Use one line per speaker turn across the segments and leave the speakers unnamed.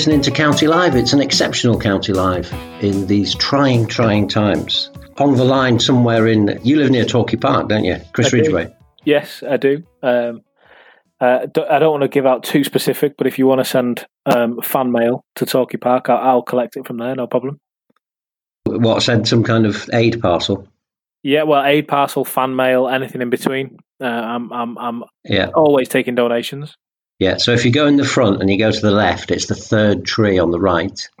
listening to County Live. It's an exceptional County Live in these trying, trying times. On the line somewhere in, you live near Torquay Park, don't you? Chris
I do.
Ridgway.
Yes, I do. Um, uh, I don't want to give out too specific, but if you want to send um, fan mail to Torquay Park, I'll, I'll collect it from there, no problem.
What, sent some kind of aid parcel?
Yeah, well, aid parcel, fan mail, anything in between. Uh, I'm, I'm, I'm
Yeah.
always taking donations.
Yeah. So if you go in the front and you go to the left, it's the third tree on the right,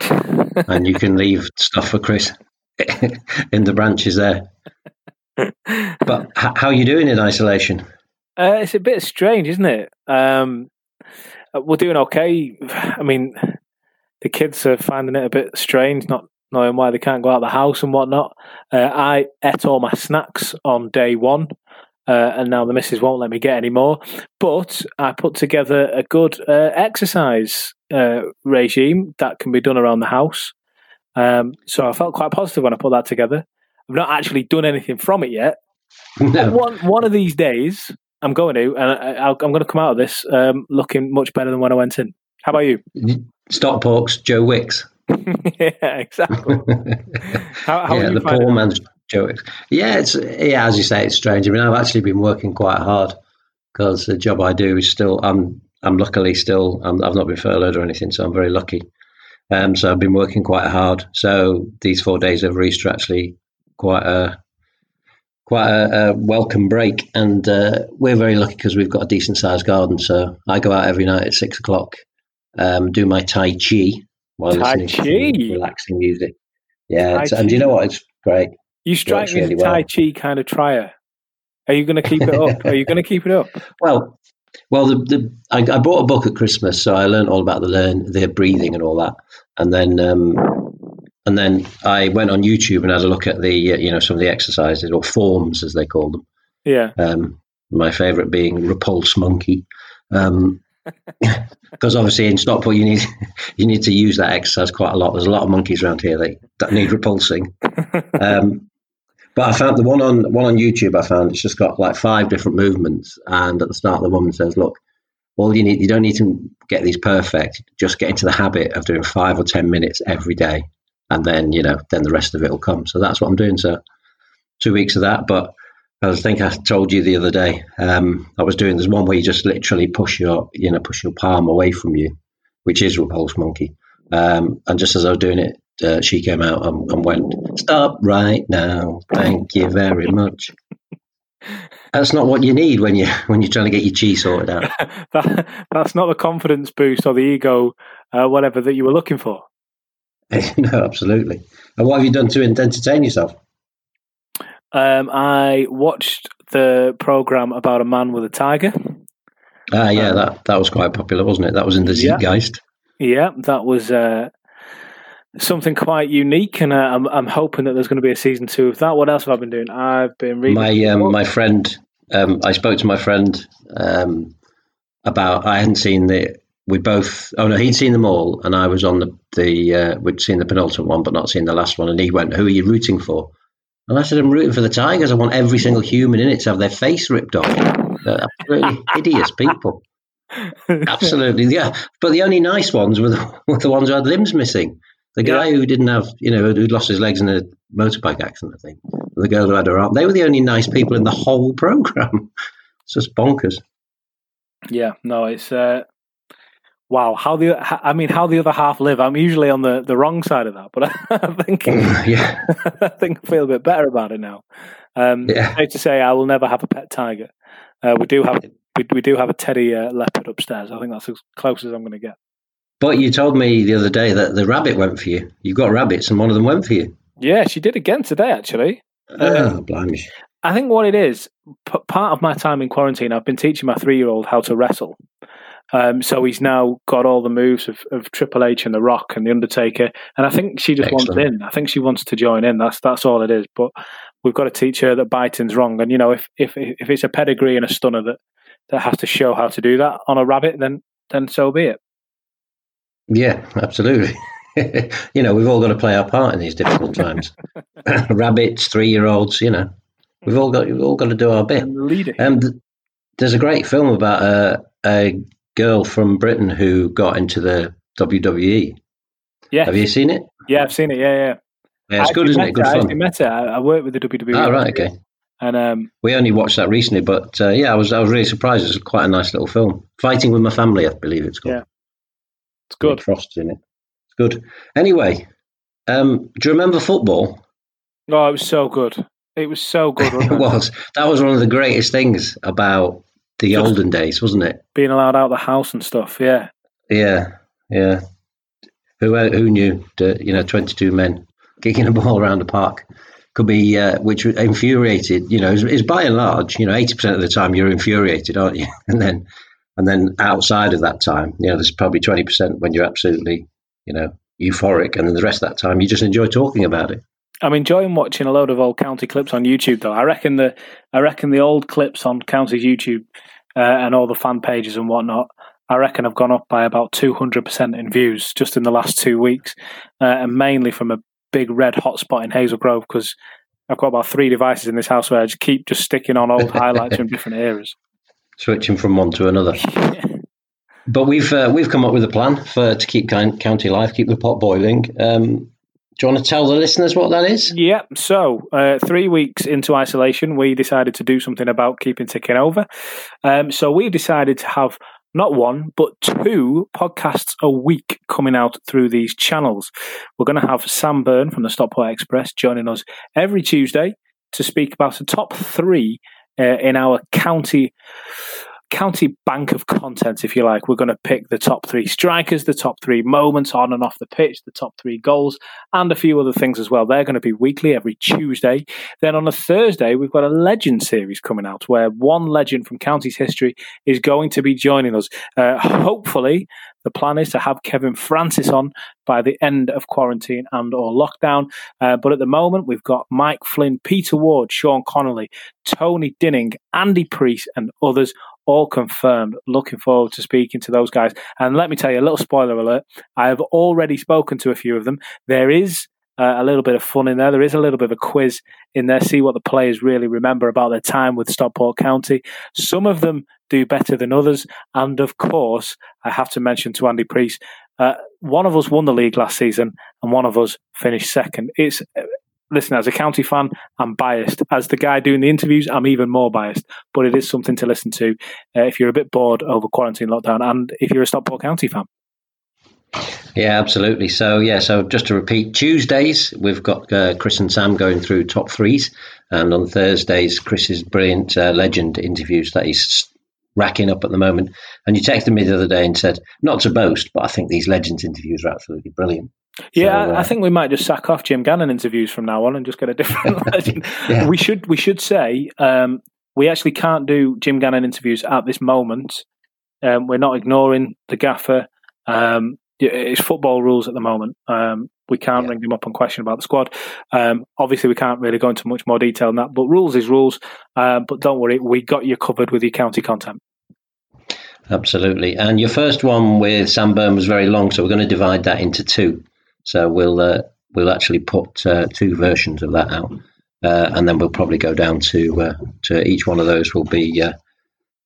and you can leave stuff for Chris in the branches there. But h- how are you doing in isolation?
Uh, it's a bit strange, isn't it? Um, uh, we're doing okay. I mean, the kids are finding it a bit strange, not knowing why they can't go out of the house and whatnot. Uh, I ate all my snacks on day one, uh, and now the missus won't let me get any more. But I put together a good uh, exercise uh, regime that can be done around the house. Um, so I felt quite positive when I put that together. I've not actually done anything from it yet,
No.
one one of these days, I'm going to, and I, I'll, I'm going to come out of this um, looking much better than when I went in. How about you?
Stockport's Joe Wicks.
yeah, exactly. How, how
yeah, the poor man's Wicks. Yeah, it's yeah, as you say, it's strange. I mean, I've actually been working quite hard because the job I do is still. I'm I'm luckily still. I'm, I've not been furloughed or anything, so I'm very lucky. Um, so I've been working quite hard. So these four days over Easter are actually quite a quite a, a welcome break, and uh, we're very lucky because we've got a decent sized garden. So I go out every night at six o'clock, um, do my Tai Chi while
Tai
listening to relaxing music. Yeah, and you know what? It's great.
You strike me as a
really.
Tai Chi kind of trier. Are you going to keep it up? Are you going to keep it up?
Well, well, the, the I, I bought a book at Christmas, so I learned all about the learn their breathing and all that, and then um, and then I went on YouTube and had a look at the uh, you know some of the exercises or forms as they call them.
Yeah.
Um, my favourite being repulse monkey, um, because obviously in Stockport you need you need to use that exercise quite a lot. There's a lot of monkeys around here that, that need repulsing. Um, but I found the one on one on YouTube. I found it's just got like five different movements, and at the start, the woman says, "Look, all you need you don't need to get these perfect. Just get into the habit of doing five or ten minutes every day, and then you know, then the rest of it will come." So that's what I'm doing. So two weeks of that, but I think I told you the other day. Um, I was doing there's one where you just literally push your you know push your palm away from you, which is repulse monkey. Um, and just as I was doing it, uh, she came out and, and went, "Stop right now! Thank you very much." That's not what you need when you when you're trying to get your chi sorted out.
that, that's not the confidence boost or the ego, uh, whatever that you were looking for.
no, absolutely. And what have you done to entertain yourself?
Um, I watched the program about a man with a tiger.
Ah, yeah, that that was quite popular, wasn't it? That was in the
Yeah.
Zeitgeist.
Yeah, that was uh, something quite unique, and uh, I'm, I'm hoping that there's going to be a season two of that. What else have I been doing? I've been reading.
My um, my friend, um, I spoke to my friend um, about. I hadn't seen the. We both. Oh no, he'd seen them all, and I was on the the. Uh, we'd seen the penultimate one, but not seen the last one. And he went, "Who are you rooting for?" And I said, "I'm rooting for the Tigers. I want every single human in it to have their face ripped off. They're absolutely hideous people. Absolutely, yeah. But the only nice ones were the, were the ones who had limbs missing. The guy who didn't have, you know, who'd lost his legs in a motorbike accident, I think. The girl who had her arm. They were the only nice people in the whole program. It's just bonkers.
Yeah, no, it's uh, wow. How the I mean, how the other half live? I'm usually on the, the wrong side of that, but I think
yeah,
I think I feel a bit better about it now. Um,
Yeah.
Safe to say, I will never have a pet tiger. Uh, we do have we, we do have a teddy uh, leopard upstairs. I think that's as close as I'm going to get.
But you told me the other day that the rabbit went for you. You've got rabbits, and one of them went for you.
Yeah, she did again today. Actually,
Oh, blimey.
I think what it is, p- part of my time in quarantine, I've been teaching my three year old how to wrestle. Um, so he's now got all the moves of, of Triple H and The Rock and The Undertaker, and I think she just wants in. I think she wants to join in. That's that's all it is. But we've got to teach her that biting's wrong. And you know, if if if it's a pedigree and a stunner that that has to show how to do that on a rabbit, then then so be it.
Yeah, absolutely. you know, we've all got to play our part in these difficult times. Rabbits, three-year-olds, you know, we've all got we've all got to do our bit.
And.
Um, th- there's a great film about a, a girl from Britain who got into the WWE.
Yeah,
Have you seen it?
yeah, I've seen it. Yeah, yeah.
Yeah, it's
I
good, isn't it? Good
I
fun.
actually met her. I, I worked with the WWE.
Oh, right, okay.
And um,
We only watched that recently, but uh, yeah, I was I was really surprised. It's quite a nice little film. Fighting with my family, I believe it's called.
Yeah. It's good.
Nick Frost's in it. It's good. Anyway, um, do you remember football?
Oh, it was so good. It was so good. Wasn't
it
it?
was. That was one of the greatest things about the
Just-
olden days, wasn't it?
Being allowed out of the house and stuff. Yeah.
Yeah, yeah. Who who knew that you know twenty two men kicking a ball around the park could be uh, which infuriated. You know, is, is by and large, you know, eighty percent of the time you're infuriated, aren't you? And then and then outside of that time, you know, there's probably twenty percent when you're absolutely, you know, euphoric, and then the rest of that time you just enjoy talking about it.
I'm enjoying watching a load of old county clips on YouTube, though. I reckon the I reckon the old clips on county's YouTube uh, and all the fan pages and whatnot. I reckon have gone up by about 200% in views just in the last two weeks, uh, and mainly from a big red hotspot in Hazel Grove because I've got about three devices in this house where I just keep just sticking on old highlights from different eras.
Switching from one to another. But we've uh, we've come up with a plan for to keep county life, keep the pot boiling. Um, do you want to tell the listeners what that is?
Yep. So, uh, three weeks into isolation, we decided to do something about keeping ticking over. Um, so, we decided to have not one, but two podcasts a week coming out through these channels. We're going to have Sam Byrne from the Stockport Express joining us every Tuesday to speak about the top three uh, in our county county bank of content, if you like. We're going to pick the top three strikers, the top three moments on and off the pitch, the top three goals, and a few other things as well. They're going to be weekly every Tuesday. Then on a Thursday, we've got a legend series coming out where one legend from county's history is going to be joining us. Uh, hopefully, the plan is to have Kevin Francis on by the end of quarantine and or lockdown. Uh, but at the moment, we've got Mike Flynn, Peter Ward, Sean Connolly, Tony Dinning, Andy Priest, and others all confirmed. Looking forward to speaking to those guys. And let me tell you a little spoiler alert. I have already spoken to a few of them. There is uh, a little bit of fun in there. There is a little bit of a quiz in there. See what the players really remember about their time with Stockport County. Some of them do better than others. And of course, I have to mention to Andy Priest, uh, one of us won the league last season and one of us finished second. It's listen, as a county fan, I'm biased. As the guy doing the interviews, I'm even more biased. But it is something to listen to uh, if you're a bit bored over quarantine lockdown, and if you're a Stockport County fan.
Yeah, absolutely. So yeah, so just to repeat, Tuesdays we've got uh, Chris and Sam going through top threes, and on Thursdays Chris's brilliant uh, legend interviews that he's racking up at the moment. And you texted me the other day and said, not to boast, but I think these legends interviews are absolutely brilliant.
Yeah,
So, uh,
I think we might just sack off Jim Gannon interviews from now on and just get a different legend.
Yeah.
We should we should say um, we actually can't do Jim Gannon interviews at this moment. Um, we're not ignoring the gaffer. Um, it's football rules at the moment. Um, we can't
Yeah.
ring him up and question about the squad. Um, obviously, we can't really go into much more detail than that. But rules is rules. Um, but don't worry, we got you covered with your county content.
Absolutely. And your first one with Sam Byrne was very long, so we're going to divide that into two. So we'll uh, we'll actually put uh, two versions of that out, uh, and then we'll probably go down to uh, to each one of those will be uh,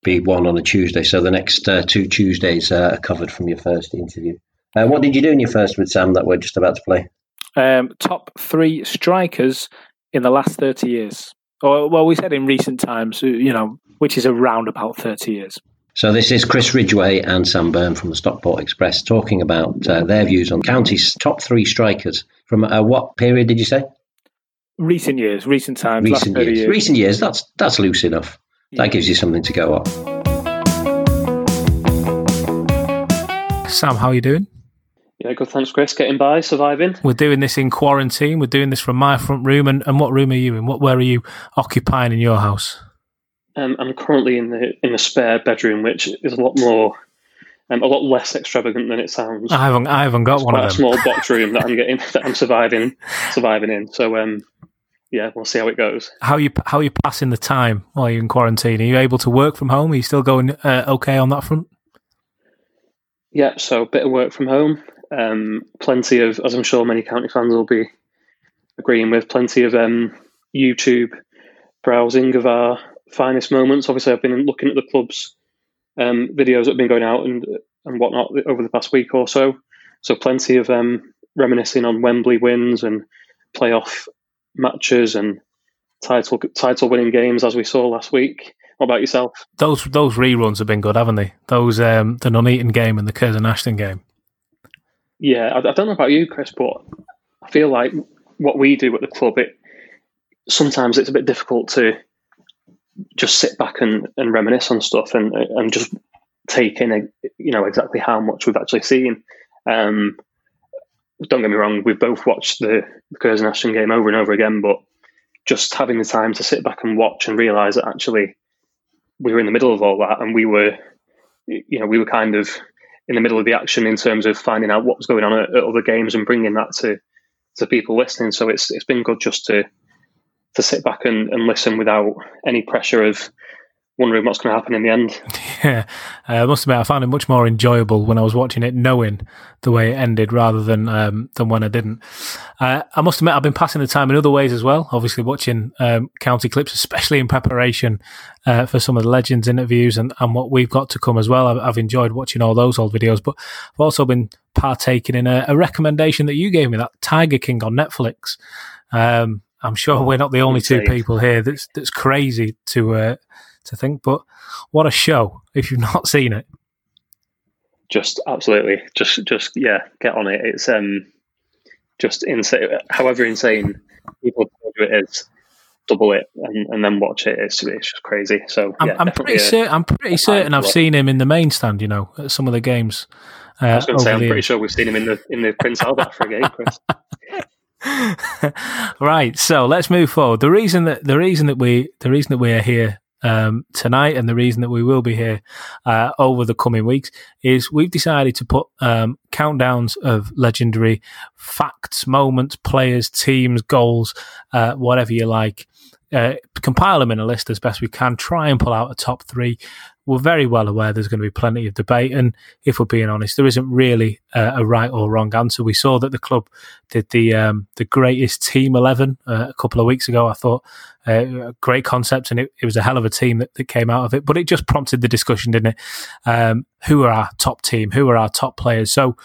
be one on a Tuesday. So the next two Tuesdays are covered from your first interview. What did you do in your first with Sam that we're just about to play?
Um, top three strikers in the last 30 years. Or, well, we said in recent times, you know, which is around about 30 years.
So this is Chris Ridgway and Sam Byrne from the Stockport Express talking about uh, their views on county's top three strikers from uh, what period did you say?
Recent years, recent times,
Recent years.
years.
Recent years. That's that's loose enough. That gives you something to go off.
Sam, how are you doing?
Yeah, good. Thanks, Chris. Getting by, surviving.
We're doing this in quarantine. We're doing this from my front room. And, and what room are you in? What Where are you occupying in your house?
Um, I'm currently in the in the spare bedroom, which is a lot more, um, a lot less extravagant than it sounds.
I haven't, I haven't got
it's
one
quite
of
a small box room that I'm getting, that I'm surviving, surviving in. So, um, yeah, we'll see how it goes.
How you how are you passing the time while you're in quarantine? Are you able to work from home? Are you still going uh, okay on that front?
Yeah, so a bit of work from home. Um, plenty of, as I'm sure many county fans will be agreeing with, plenty of um, YouTube browsing of our finest moments. Obviously, I've been looking at the club's um, videos that have been going out and and whatnot over the past week or so. so plenty of um, reminiscing on Wembley wins and playoff matches and title title winning games as we saw last week. What about yourself?
Those those reruns have been good, haven't they? Those um, the Nuneaton game and the Curzon Ashton game.
Yeah, I, I, don't know about you, Chris, but I feel like what we do at the club, it sometimes it's a bit difficult to just sit back and, and reminisce on stuff and and just take in, a, you know, exactly how much we've actually seen. Um, don't get me wrong, we've both watched the, the Curzon Ashton game over and over again, but just having the time to sit back and watch and realise that actually we were in the middle of all that and we were, you know, we were kind of in the middle of the action in terms of finding out what was going on at, at other games and bringing that to to people listening. So it's it's been good just to to sit back and, and listen without any pressure of wondering what's going to happen in the end.
Yeah, uh, I must admit, I found it much more enjoyable when I was watching it, knowing the way it ended, rather than um, than when I didn't. Uh, I must admit, I've been passing the time in other ways as well. Obviously, watching um, county clips, especially in preparation uh, for some of the legends interviews and, and what we've got to come as well. I've, I've, enjoyed watching all those old videos, but I've also been partaking in a, a recommendation that you gave me, that Tiger King on Netflix. Um, I'm sure we're not the only two people here that's that's crazy to uh, to think. But what a show! If you've not seen it,
just absolutely, just just yeah, get on it. It's um just insane. However insane people tell you it is, double it and, and then watch it. It's it's just crazy. So
I'm, I'm pretty certain. I'm pretty certain I've seen him in the main stand. You know, at some of the games.
Uh, I was going to say, I'm pretty sure we've seen him in the in the Prince Albert for a game, Chris.
right. So let's move forward. The reason that the reason that we the reason that we are here um, tonight, and the reason that we will be here uh, over the coming weeks is we've decided to put um, countdowns of legendary facts, moments, players, teams, goals, uh, whatever you like. Uh, compile them in a list as best we can. Try and pull out a top three we're very well aware there's going to be plenty of debate. And if we're being honest, there isn't really a, right or wrong answer. We saw that the club did the um, the greatest team 11 uh, a couple of weeks ago. I thought uh, great concept, and it, it, was a hell of a team that, that, came out of it. But it just prompted the discussion, didn't it? Um, who are our top team? Who are our top players? So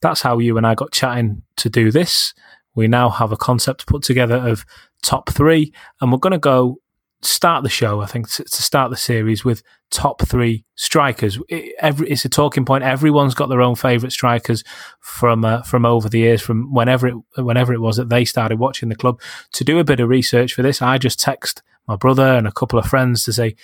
that's how you and I got chatting to do this. We now have a concept put together of top three, and we're going to go start the show, I think, to, to start the series with top three strikers. It, every, it's a talking point. Everyone's got their own favourite strikers from uh, from over the years, from whenever it whenever it was that they started watching the club. To do a bit of research for this, I just text my brother and a couple of friends to say,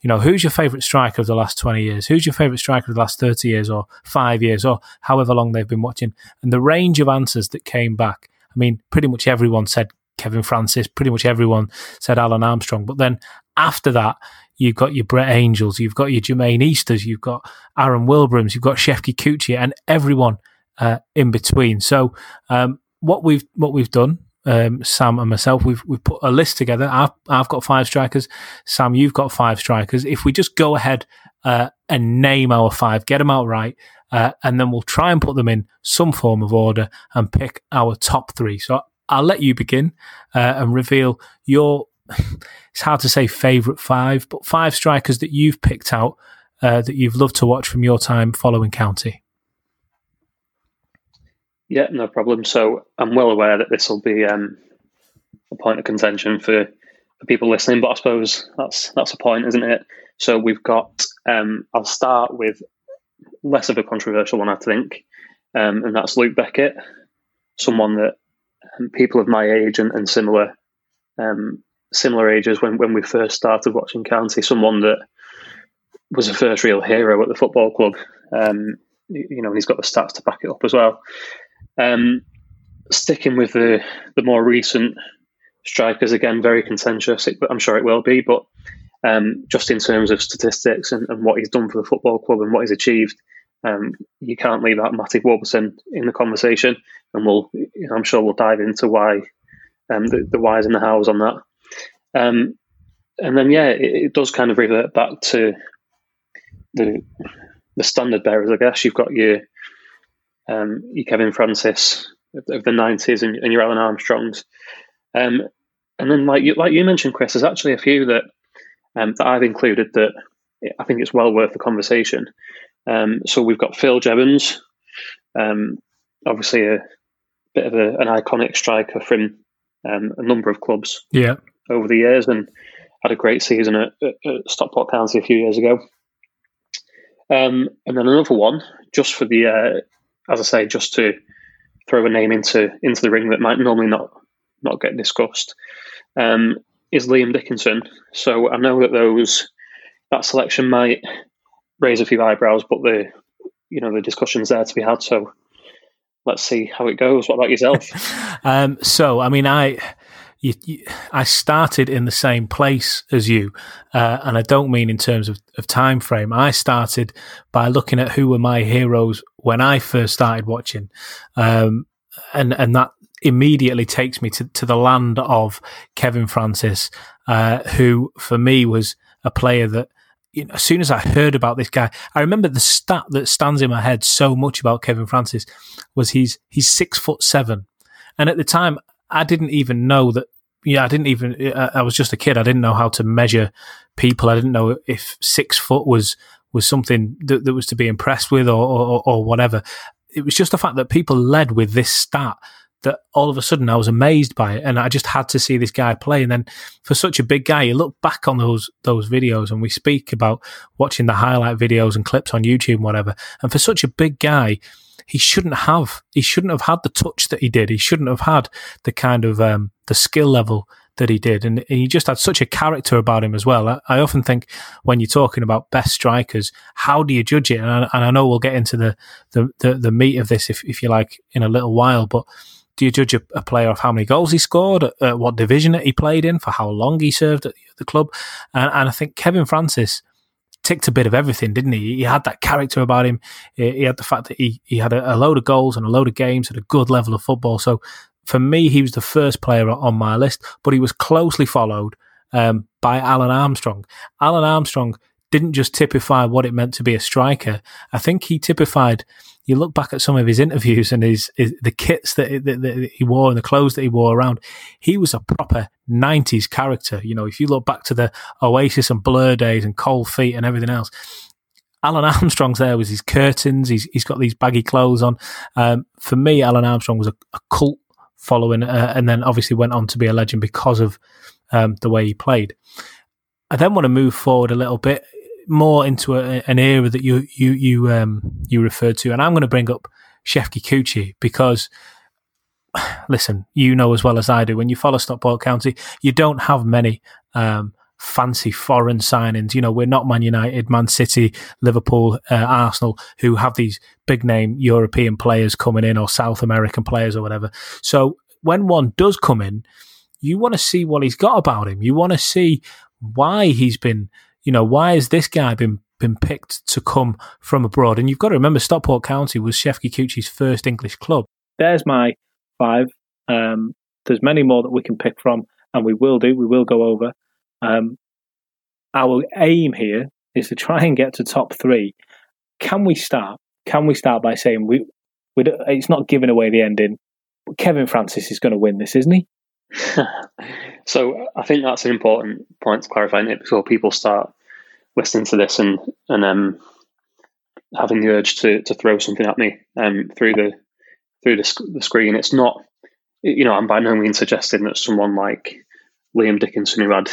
you know, who's your favourite striker of the last 20 years? Who's your favourite striker of the last 30 years or five years or however long they've been watching? And the range of answers that came back, I mean, pretty much everyone said Kevin Francis, pretty much everyone said Alan Armstrong. But then after that, you've got your Brett Angells, you've got your Jermaine Easters, you've got Aaron Wilbrahams, you've got Shefki Kuqi, and everyone uh, in between. So um, what we've what we've done, um, Sam and myself, we've we've put a list together. I've I've got five strikers. Sam, you've got five strikers. If we just go ahead uh, and name our five, get them out right. Uh, and then we'll try and put them in some form of order and pick our top three. So I'll let you begin uh, and reveal your. It's hard to say favourite five, but five strikers that you've picked out uh, that you've loved to watch from your time following County.
Yeah, no problem. So I'm well aware that this will be um, a point of contention for, for people listening, but I suppose that's that's a point, isn't it? So we've got. Um, I'll start with less of a controversial one, I think, um, and that's Luke Beckett, someone that people of my age and, and similar um, similar ages when, when we first started watching County, someone that was a first real hero at the football club. Um, you know, and he's got the stats to back it up as well. Um, sticking with the the more recent strikers, again, very contentious. But I'm sure it will be. But um, just in terms of statistics and, and, what he's done for the football club and what he's achieved, um, you can't leave out Matty Warburton in the conversation, and we'll, I'm sure we'll dive into why um, the, the whys and the hows on that. Um, and then, yeah, it, it, does kind of revert back to the the standard bearers, I guess. You've got your um, your Kevin Francis of, the '90s and, and, your Alan Armstrongs, um, and then like you like you mentioned, Chris, there's actually a few that um, that I've included that I think it's well worth the conversation. Um, so we've got Phil Jevons, um, obviously a bit of a, an iconic striker from um, a number of clubs.
Yeah.
Over the years, and had a great season at, at, at Stockport County a few years ago. Um, and then another one, just for the, uh, as I say, just to throw a name into into the ring that might normally not not get discussed, um, is Liam Dickinson. So I know that those that selection might raise a few eyebrows, but the you know the discussion's there to be had. So let's see how it goes. What about yourself?
um, so I mean, I. You, you, I started in the same place as you, uh, and I don't mean in terms of, of time frame. I started by looking at who were my heroes when I first started watching, um, and and that immediately takes me to, to the land of Kevin Francis, uh, who for me was a player that you know, as soon as I heard about this guy, I remember the stat that stands in my head so much about Kevin Francis was he's he's six foot seven, and at the time I didn't even know that. Yeah, I didn't even. I was just a kid. I didn't know how to measure people. I didn't know if six foot was was something that, that was to be impressed with or, or, or whatever. It was just the fact that people led with this stat that all of a sudden I was amazed by it, and I just had to see this guy play. And then for such a big guy, you look back on those those videos, and we speak about watching the highlight videos and clips on YouTube and whatever. And for such a big guy, he shouldn't have he shouldn't have had the touch that he did. He shouldn't have had the kind of um, the skill level that he did, and he just had such a character about him as well. I, I often think when you're talking about best strikers, how do you judge it? And I, and I know we'll get into the, the the, the meat of this if if you like in a little while, but do you judge a, a, player off how many goals he scored, uh, what division he played in, for how long he served at the club? And, and, I think Kevin Francis ticked a bit of everything, didn't he? He had that character about him. He had the fact that he, he had a, a load of goals and a load of games, had a good level of football. So for me, he was the first player on my list, but he was closely followed um, by Alan Armstrong. Alan Armstrong didn't just typify what it meant to be a striker. I think he typified. You look back at some of his interviews and his, his the kits that, that, that, he wore and the clothes that he wore around. He was a proper '90s character. You know, if you look back to the Oasis and Blur days and Cold Feet and everything else, Alan Armstrong's there with his curtains. He's he's got these baggy clothes on. Um, for me, Alan Armstrong was a, a cult following, uh, and then obviously went on to be a legend because of um, the way he played. I then want to move forward a little bit more into a, an era that you you you um you referred to, and I'm going to bring up Shefki Kuqi because listen, you know as well as I do when you follow Stockport County, you don't have many um, fancy foreign signings. You know, we're not Man United, Man City, Liverpool, uh, Arsenal, who have these big name European players coming in or South American players or whatever. So when one does come in, you want to see what he's got about him. You want to see why he's been you know, why has this guy been been picked to come from abroad? And you've got to remember, Stockport County was Shefki Kuqi's first English club.
There's my five. Um, there's many more that we can pick from, and we will do. We will go over. Um, our aim here is to try and get to top three. Can we start? Can we start by saying we? we it's not giving away the ending. Kevin Francis is going to win this, isn't he?
so I think that's an important point to clarify it before people start listening to this and and um, having the urge to to throw something at me um, through the through the, the screen. It's not, you know, I'm by no means suggesting that someone like Liam Dickinson, who had,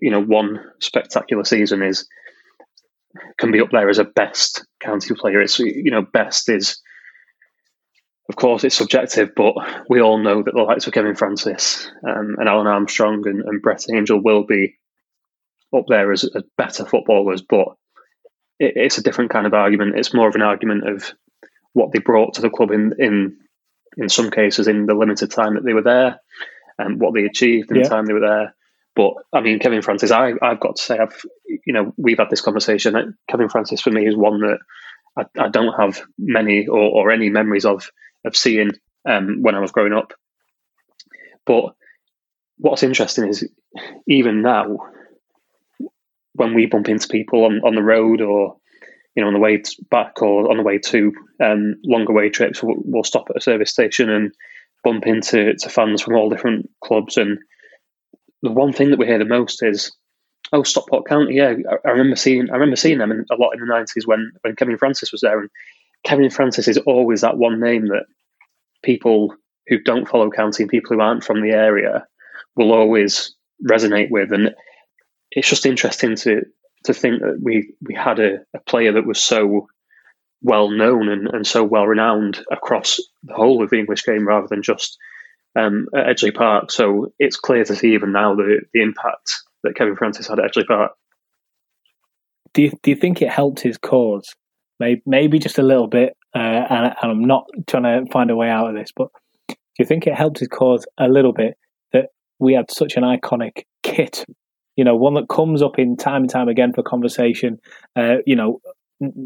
you know, one spectacular season, is can be up there as a best county player. It's you know, best is of course, it's subjective, but we all know that the likes of Kevin Francis um, and Alan Armstrong and, and, Brett Angell will be up there as, as better footballers. But it, it's a different kind of argument. It's more of an argument of what they brought to the club in in in some cases in the limited time that they were there, and what they achieved in yeah. the time they were there. But I mean, Kevin Francis, I, I've got to say, I've you know, we've had this conversation. Kevin Francis for me is one that I, I don't have many or, or any memories of of seeing um, when I was growing up. But what's interesting is even now, when we bump into people on, on the road or you know on the way back or on the way to um, longer way trips, we'll, we'll, stop at a service station and bump into to fans from all different clubs. And the one thing that we hear the most is, "Oh, Stockport County." Yeah, I, I remember seeing I remember seeing them in, a lot in the nineties when when Kevin Francis was there, and Kevin Francis is always that one name that people who don't follow county and people who aren't from the area will always resonate with. And it's just interesting to to think that we we had a, a player that was so well known and, and so well renowned across the whole of the English game rather than just um, at Edgeley Park. So it's clear to see even now the the impact that Kevin Francis had at Edgeley Park.
Do you, do you think it helped his cause? Maybe, maybe just a little bit, uh, and, and I'm not trying to find a way out of this, but do you think it helped his cause a little bit that we had such an iconic kit? You know, one that comes up in time and time again for conversation. Uh, you know,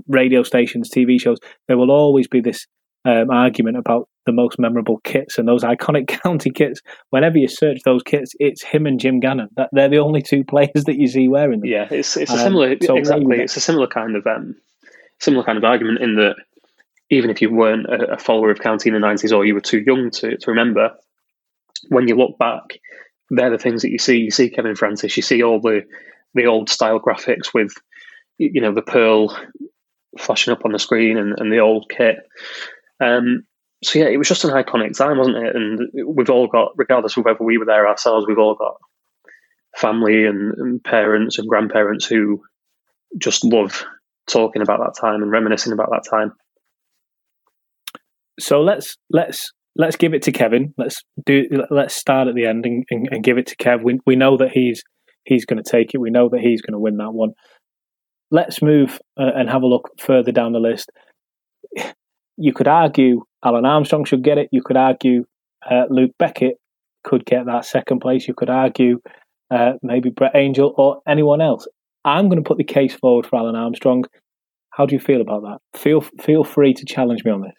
radio stations, TV shows. There will always be this um, argument about the most memorable kits and those iconic county kits. Whenever you search those kits, it's him and Jim Gannon. That they're the only two players that you see wearing them.
Yeah, it's it's a similar um, so exactly. It's a similar kind of um, similar kind of argument in that even if you weren't a, a follower of county in the nineties or you were too young to to remember, when you look back, they're the things that you see. You see Kevin Francis. You see all the the old style graphics with you know the pearl flashing up on the screen and, and the old kit. Um, so yeah, it was just an iconic time, wasn't it? And we've all got, regardless of whether we were there ourselves, we've all got family and, and parents and grandparents who just love talking about that time and reminiscing about that time.
So let's let's let's give it to Kevin. Let's do let's start at the end and, and, and give it to Kev. We we know that he's he's going to take it. We know that he's going to win that one. Let's move uh, and have a look further down the list you could argue Alan Armstrong should get it. You could argue uh, Luke Beckett could get that second place. You could argue uh, maybe Brett Angell or anyone else. I'm going to put the case forward for Alan Armstrong. How do you feel about that? Feel feel free to challenge me on this.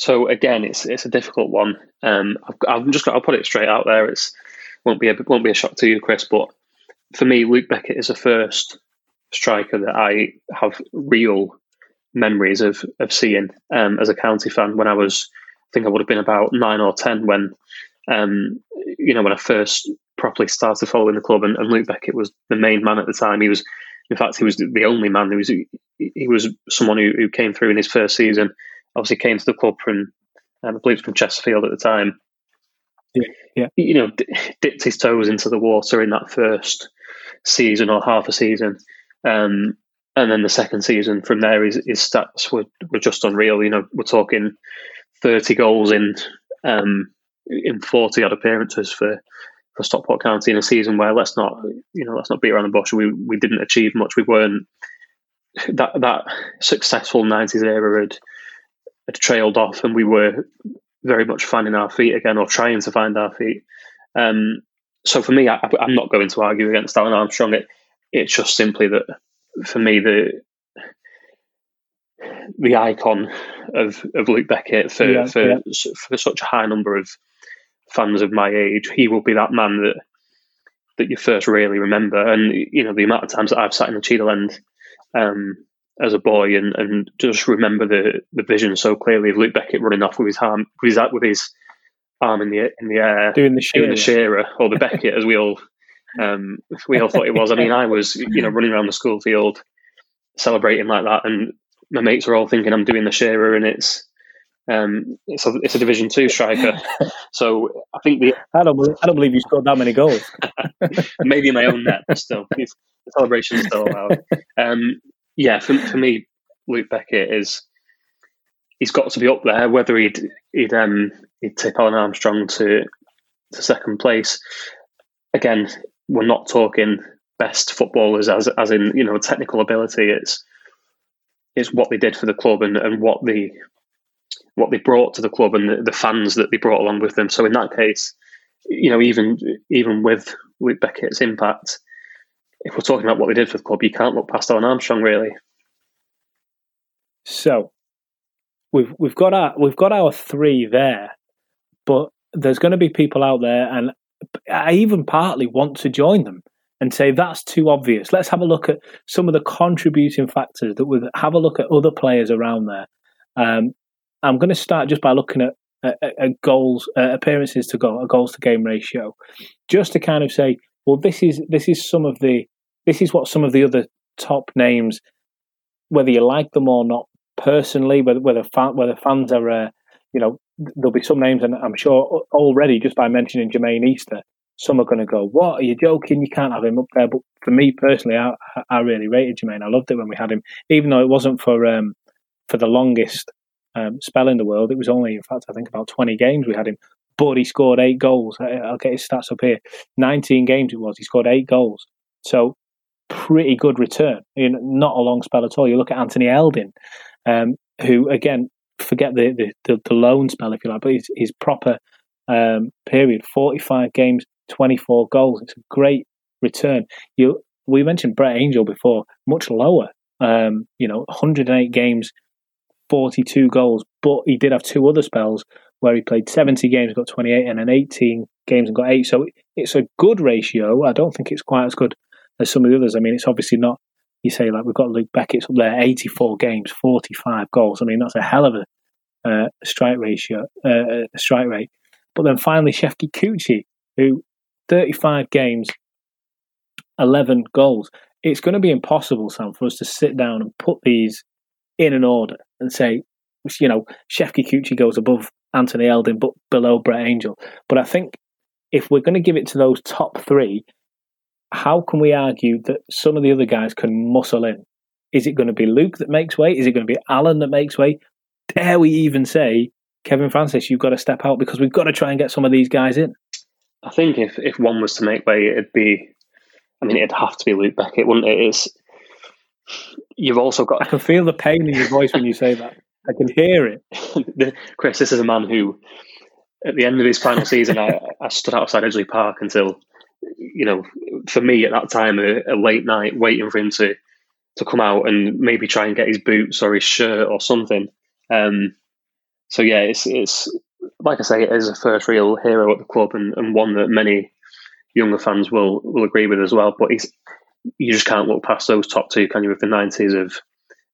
So again, it's it's a difficult one. Um, I've, I've just got I'll put it straight out there. It's won't be a won't be a shock to you, Chris. But for me, Luke Beckett is the first striker that I have real memories of of seeing um, as a county fan when I was, I think I would have been about nine or ten when, um, you know, when I first properly started following the club, and, and Luke Beckett was the main man at the time. He was, in fact, he was the only man. He was he was someone who, who came through in his first season. Obviously, came to the club from, um, I believe, from Chesterfield at the time.
Yeah, yeah.
You know, d- dipped his toes into the water in that first season or half a season. Um, and then the second season from there, his, his stats were, were just unreal. You know, we're talking 30 goals in um, in 40 odd appearances for, for Stockport County in a season where let's not you know let's not beat around the bush. We we didn't achieve much. We weren't that that successful 90s era had, had trailed off, and we were very much finding our feet again or trying to find our feet. Um, so for me, I, am not going to argue against Alan Armstrong. It, it's just simply that for me the the icon of, of Luke Beckett for, yeah, for yeah. for such a high number of fans of my age. He will be that man that that you first really remember. And you know the amount of times that I've sat in the Cheadle end um, as a boy and, and just remember the, the vision so clearly of Luke Beckett running off with his arm with his, with his arm in the in the air
doing the shearer,
doing the shearer or the Beckett as we all um, we all thought it was. I mean, I was, you know, running around the school field celebrating like that, and my mates were all thinking I'm doing the shearer, and it's um, it's a, it's a Division Two striker. so I think the
I don't believe, I don't believe you scored that many goals.
maybe in my own net, but still, the celebration is still allowed. Um, yeah, for for me, Luke Beckett is he's got to be up there. Whether he'd he'd um, he'd tip Alan Armstrong to to second place again, we're not talking best footballers as as in you know technical ability. It's it's what they did for the club and, and what the what they brought to the club and the, the fans that they brought along with them. So in that case, you know, even even with Luke Beckett's impact, if we're talking about what we did for the club, you can't look past Alan Armstrong really.
So we've we've got our we've got our three there, but there's going to be people out there, and I even partly want to join them and say that's too obvious. Let's have a look at some of the contributing factors that would have a look at other players around there. Um, I'm going to start just by looking at, at, at goals, uh, appearances to goal, a goals to game ratio, just to kind of say, well, this is this is some of the this is what some of the other top names, whether you like them or not personally, whether whether fan, whether fans are uh, you know, there'll be some names, and I'm sure already just by mentioning Jermaine Easter, some are going to go, "What are you joking? You can't have him up there." But for me personally, I I really rated Jermaine. I loved it when we had him, even though it wasn't for um, for the longest um, spell in the world. It was only, in fact, I think about 20 games we had him. But he scored eight goals. I'll get his stats up here. 19 games it was. He scored eight goals. So pretty good return. Know, not a long spell at all. You look at Anthony Elding, um, who again forget the, the, the, the loan spell if you like, but his, his proper um, period, 45 games, 24 goals. It's a great return. You we mentioned Brett Angell before, much lower. Um, you know, 108 games, 42 goals, but he did have two other spells where he played 70 games, got 28, and then 18 games and got eight. So it's a good ratio. I don't think it's quite as good as some of the others. I mean, it's obviously not. You say like we've got Luke Beckett's up there, 84 games, 45 goals. I mean, that's a hell of a uh, strike ratio, uh, strike rate. But then finally, Shefki Kuqi, who 35 games, 11 goals. It's going to be impossible, Sam, for us to sit down and put these in an order and say, you know, Shefki Kuqi goes above Anthony Elding, but below Brett Angell. But I think if we're going to give it to those top three, how can we argue that some of the other guys can muscle in? Is it going to be Luke that makes way? Is it going to be Alan that makes way? Dare we even say, Kevin Francis, you've got to step out because we've got to try and get some of these guys in?
I think if, if one was to make way, it'd be, I mean, it'd have to be Luke Beckett, wouldn't it? It's, you've also got.
I can feel the pain in your voice when you say that. I can hear
it. Chris, this is a man who, at the end of his final season, I, I stood outside Edgeley Park until you know, for me at that time, a, a, late night waiting for him to to come out and maybe try and get his boots or his shirt or something. Um, so yeah, it's it's like I say, it is a first real hero at the club and, and one that many younger fans will will agree with as well. But he's you just can't look past those top two, can you? With the nineties of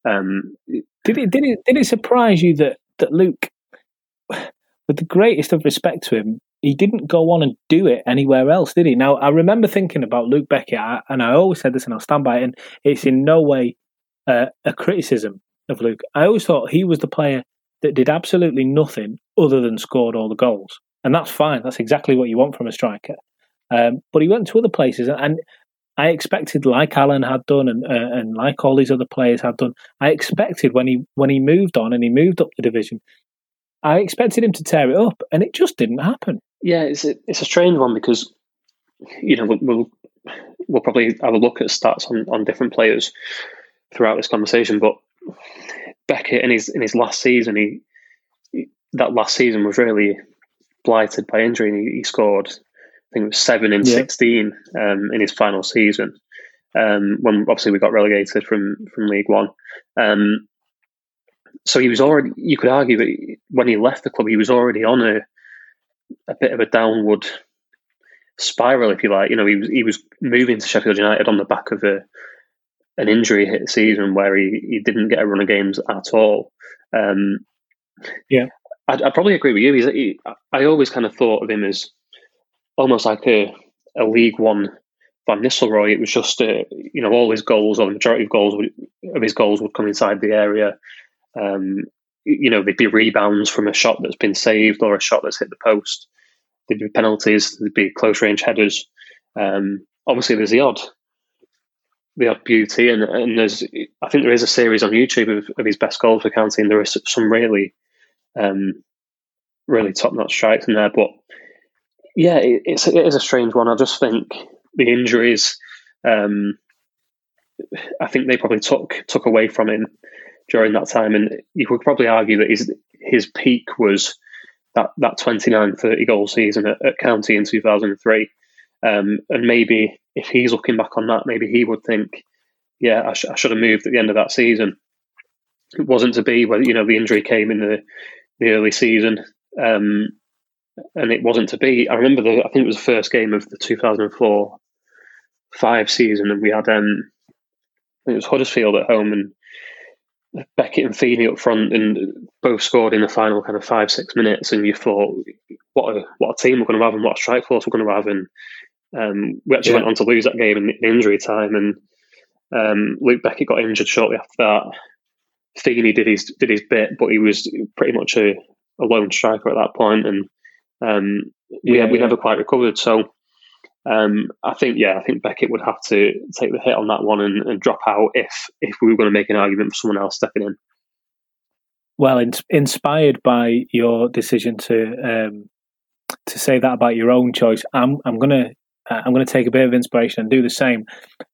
um,
did it did it did it surprise you that that Luke, with the greatest of respect to him, he didn't go on and do it anywhere else, did he? Now, I remember thinking about Luke Beckett, and I always said this and I'll stand by it, and it's in no way uh, a criticism of Luke. I always thought he was the player that did absolutely nothing other than scored all the goals. And that's fine. That's exactly what you want from a striker. Um, but he went to other places, and I expected, like Alan had done, and uh, and like all these other players had done, I expected when he when he moved on and he moved up the division, I expected him to tear it up, and it just didn't happen.
Yeah, it's a, it's a strange one because you know we'll, we'll, we'll probably have a look at stats on, on different players throughout this conversation, but Beckett in his in his last season, he, he that last season was really blighted by injury, and he, he scored I think it was seven in yeah. sixteen um, in his final season. Um, when obviously we got relegated from from League One. Um, so he was already. You could argue that when he left the club, he was already on a a bit of a downward spiral, if you like. You know, he was he was moving to Sheffield United on the back of a an injury hit season where he, he didn't get a run of games at all. Um,
yeah,
I, I probably agree with you. He's, he, I always kind of thought of him as almost like a, a League One Van Nistelrooy. It was just, uh, you know, all his goals or the majority of goals would, of his goals would come inside the area. Um, you know, there'd be rebounds from a shot that's been saved or a shot that's hit the post. There'd be penalties. There'd be close range headers. Um, obviously, there's the odd, the odd beauty, and and there's I think there is a series on YouTube of, of his best goals for county, and there are some really, um, really top notch strikes in there. But yeah, it, it's it is a strange one. I just think the injuries. Um, I think they probably took took away from him during that time. And you could probably argue that his his peak was that that 29 30 goal season at, at County in 2003. Um, and maybe if he's looking back on that, maybe he would think, yeah, I, sh- I should have moved at the end of that season. It wasn't to be, where you know the injury came in the the early season, um, and it wasn't to be. I remember the I think it was the first game of the 2004 five season, and we had um, it was Huddersfield at home, and Beckett and Feeney up front, and both scored in the final kind of five six minutes, and you thought, what a what a team we're going to have, and what a strike force we're going to have, and um, we actually yeah. went on to lose that game in, in injury time, and um, Luke Beckett got injured shortly after that. Feeney did his did his bit, but he was pretty much a a lone striker at that point, and um, we
Yeah,
we
yeah.
never quite recovered. So um, I think yeah, I think Beckett would have to take the hit on that one and, and drop out if if we were going to make an argument for someone else stepping in.
Well, in, inspired by your decision to um, to say that about your own choice, I'm I'm gonna uh, I'm gonna take a bit of inspiration and do the same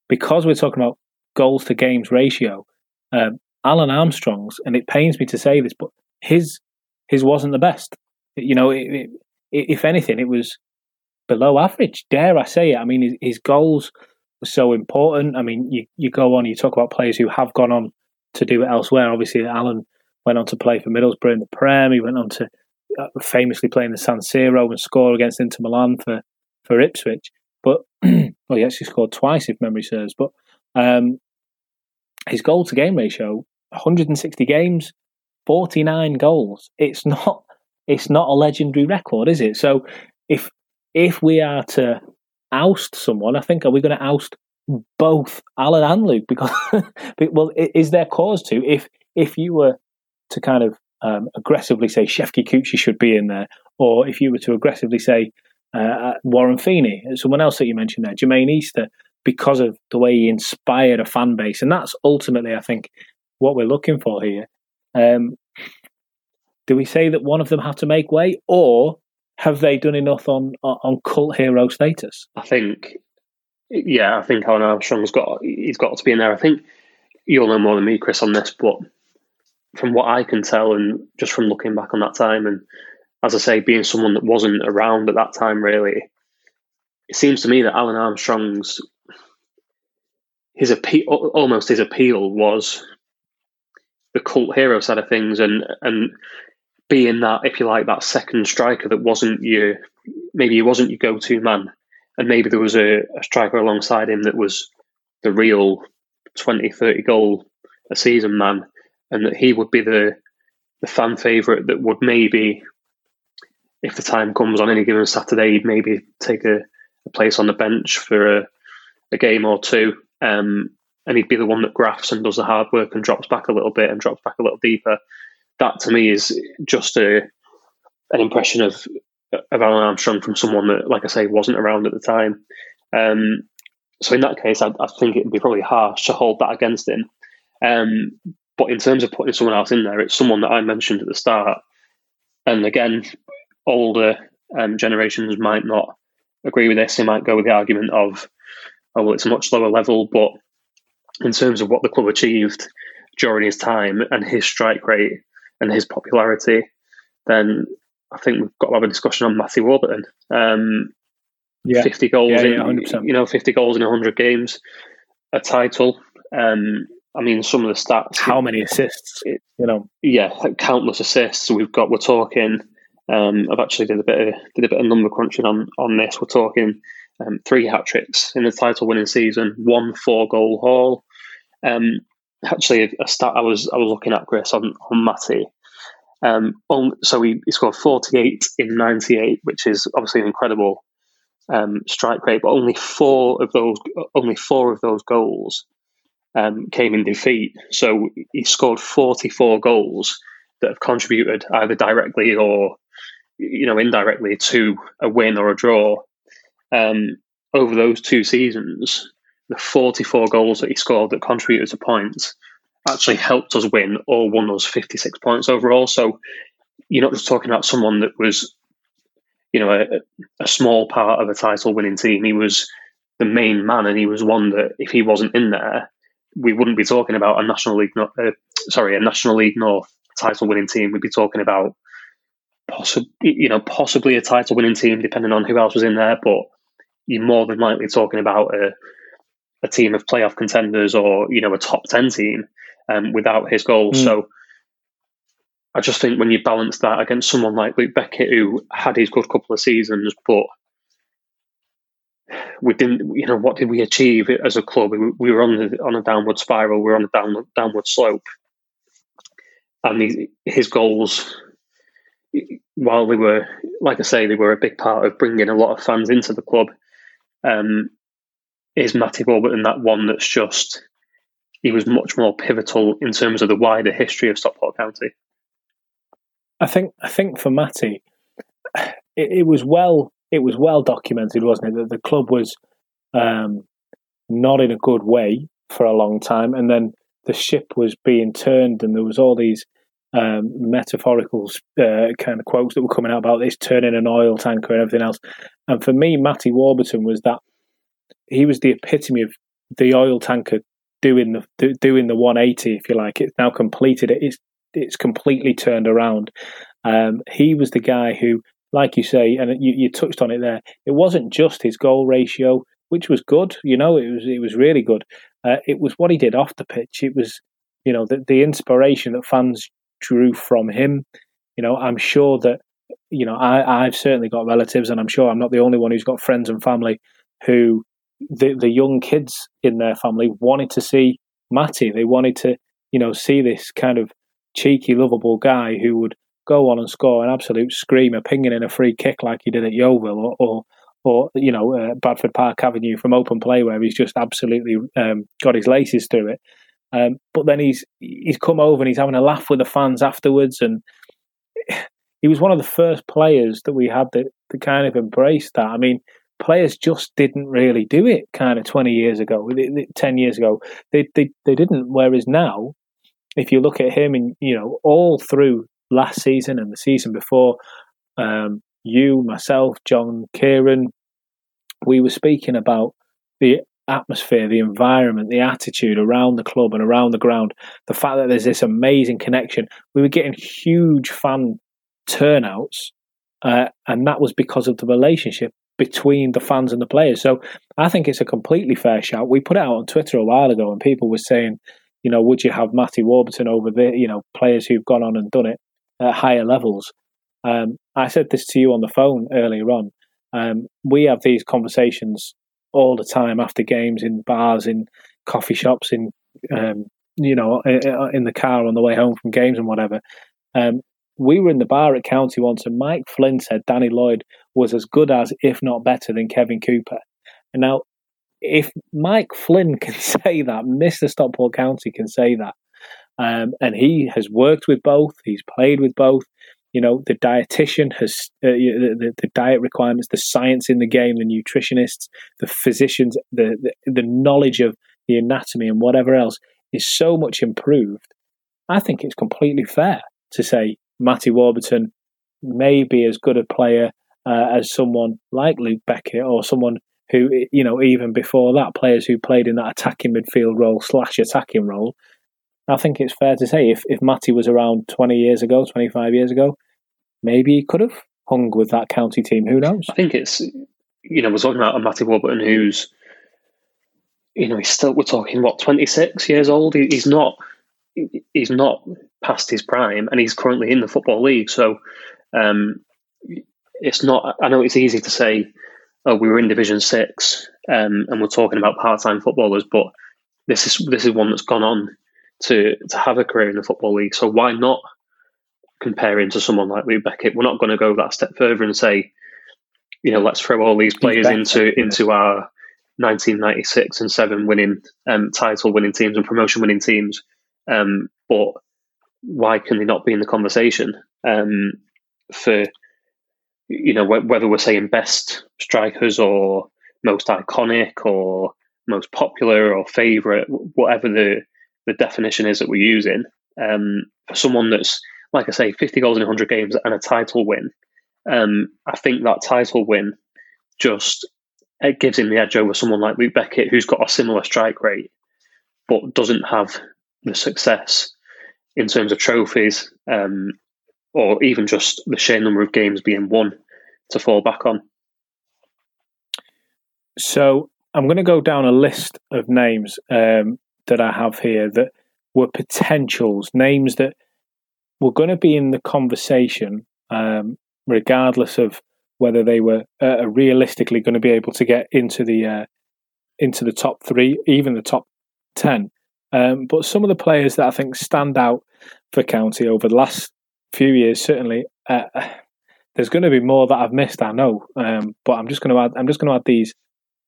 because we're talking about goals to games ratio. Um, Alan Armstrong's, and it pains me to say this, but his his wasn't the best. You know, it, it, if anything, it was below average. Dare I say it? I mean, his, his goals were so important. I mean, you you go on, you talk about players who have gone on to do it elsewhere. Obviously, Alan went on to play for Middlesbrough in the Prem. He went on to uh, famously play in the San Siro and score against Inter Milan for, for Ipswich. But well, he actually scored twice, if memory serves. But um, his goal to game ratio, 160 games, 49 goals. It's not it's not a legendary record, is it? So if if we are to oust someone, I think are we going to oust both Alan and Luke? Because well, is there cause to if if you were to kind of um, aggressively say Shefki Kuqi should be in there, or if you were to aggressively say uh, Warren Feeney, someone else that you mentioned there, Jermaine Easter, because of the way he inspired a fan base, and that's ultimately, I think, what we're looking for here. Um, do we say that one of them have to make way, or have they done enough on on, cult hero status?
I think, yeah, I think Alan Armstrong's got he's got to be in there. I think you'll know more than me, Chris, on this, but from what I can tell, and just from looking back on that time, and as I say, being someone that wasn't around at that time, really, it seems to me that Alan Armstrong's his appeal, almost his appeal, was the cult hero side of things, and and being that, if you like, that second striker that wasn't your maybe he wasn't your go-to man, and maybe there was a, a striker alongside him that was the real 20, 30 goal a season man, and that he would be the the fan favourite that would maybe, if the time comes on any given Saturday, he'd maybe take a, a place on the bench for a, a game or two. Um, and he'd be the one that grafts and does the hard work and drops back a little bit and drops back a little deeper. That to me is just a an impression of of Alan Armstrong from someone that, like I say, wasn't around at the time. Um, so in that case, I, I think it would be probably harsh to hold that against him. Um, but in terms of putting someone else in there, it's someone that I mentioned at the start. And again, older um, generations might not agree with this. They might go with the argument of, oh, well, it's a much lower level. But in terms of what the club achieved during his time and his strike rate and his popularity, then I think we've got to have a discussion on Matthew Warburton. Um,
Yeah.
50 goals
Yeah,
in
yeah, 100%.
you know 50 goals in 100 games a title um i mean some of the stats
How many assists?
It-
You know,
yeah countless assists we've got we're talking um i've actually did a bit of did a bit of number crunching on on this we're talking um, three hat tricks in the title winning season one four goal haul um actually a, stat i was i was looking at chris on on matty um on, so he, he scored 48 in 98 which is obviously an incredible um, strike rate, but only four of those only four of those goals um, came in defeat. So he scored forty four goals that have contributed either directly or you know indirectly to a win or a draw. Um, over those two seasons, the forty four goals that he scored that contributed to points actually helped us win or won us fifty six points overall. So you're not just talking about someone that was you know, a, a small part of a title winning team. He was the main man, and he was one that if he wasn't in there, we wouldn't be talking about a national league, uh, sorry, a national league north title winning team. We'd be talking about possibly, you know, possibly a title winning team, depending on who else was in there. But you're more than likely talking about a a team of playoff contenders or you know a top ten team um, without his goals.
Mm.
So I just think when you balance that against someone like Luke Beckett, who had his good couple of seasons, but we didn't, you know, what did we achieve as a club? We, we were on the, on a downward spiral. We were on a down, downward slope, and he, his goals, while they were, like I say, they were a big part of bringing a lot of fans into the club. Um, is Matty Warburton that one that's just he was much more pivotal in terms of the wider history of Stockport County.
I think I think for Matty, it, it, was well it was well documented, wasn't it? That the club was um, not in a good way for a long time, and then the ship was being turned, and there was all these um, metaphorical uh, kind of quotes that were coming out about this turning an oil tanker and everything else. And for me, Matty Warburton was that he was the epitome of the oil tanker doing the doing the 180, if you like. It's now completed. It's it's completely turned around. Um, he was the guy who, like you say, and you, you touched on it there. It wasn't just his goal ratio, which was good. You know, it was it was really good. Uh, it was what he did off the pitch. It was, you know, the the inspiration that fans drew from him. You know, I'm sure that you know I I've certainly got relatives, and I'm sure I'm not the only one who's got friends and family who the the young kids in their family wanted to see Matty. They wanted to, you know, see this kind of cheeky, lovable guy who would go on and score an absolute screamer, pinging in a free kick like he did at Yeovil, or, or, or you know, uh, Bradford Park Avenue from open play where he's just absolutely um, got his laces through it. Um, but then he's he's come over and he's having a laugh with the fans afterwards, and he was one of the first players that we had that, that kind of embraced that. I mean, players just didn't really do it kind of 20 years ago 10 years ago. They, they they didn't. Whereas now if you look at him and you know all through last season and the season before um, you myself john kieran we were speaking about the atmosphere the environment the attitude around the club and around the ground the fact that there's this amazing connection. We were getting huge fan turnouts uh, and that was because of the relationship between the fans and the players. So I think it's a completely fair shout. We put it out on Twitter a while ago, and people were saying, you know, would you have Matty Warburton over there? You know, players who've gone on and done it at higher levels. Um, I said this to you on the phone earlier on. Um, we have these conversations all the time after games in bars, in coffee shops, in um, you know, in the car on the way home from games and whatever. Um, we were in the bar at County once, and Mike Flynn said Danny Lloyd was as good as, if not better, than Kevin Cooper. And now, if Mike Flynn can say that, Mr. Stockport County can say that, um, and he has worked with both, he's played with both. You know, the dietitian has uh, the, the diet requirements, the science in the game, the nutritionists, the physicians, the, the the knowledge of the anatomy and whatever else is so much improved. I think it's completely fair to say Matty Warburton may be as good a player uh, as someone like Luke Beckett or someone who, you know, even before that, players who played in that attacking midfield role slash attacking role. I think it's fair to say if, if Matty was around 20 years ago, 25 years ago, maybe he could have hung with that county team. Who knows?
I think it's, you know, we're talking about a Matty Warburton who's, you know, he's still, we're talking, what, 26 years old? He, he's not he's not past his prime, and he's currently in the football league. So um, it's not. I know it's easy to say, "Oh, we were in Division Six, um, and we're talking about part-time footballers," but this is this is one that's gone on to to have a career in the football league. So why not compare him to someone like Luke Beckett? We're not going to go that step further and say, you know, let's throw all these players into into our 1996 and seven winning um, title winning teams and promotion winning teams um, but why can they not be in the conversation um, for you know whether we're saying best strikers or most iconic or most popular or favorite, whatever the the definition is that we're using. Um, for someone that's like I say, 50 goals in 100 games and a title win, um, I think that title win just it gives him the edge over someone like Luke Beckett, who's got a similar strike rate, but doesn't have the success in terms of trophies, um, or even just the sheer number of games being won to fall back on.
So I'm going to go down a list of names um, that I have here that were potentials, names that were going to be in the conversation, um, regardless of whether they were uh, realistically going to be able to get into the uh, into the top three, even the top ten. Um, but some of the players that I think stand out for County over the last few years, certainly, uh, there's going to be more that I've missed. I know, um, but I'm just going to add. I'm just going to add these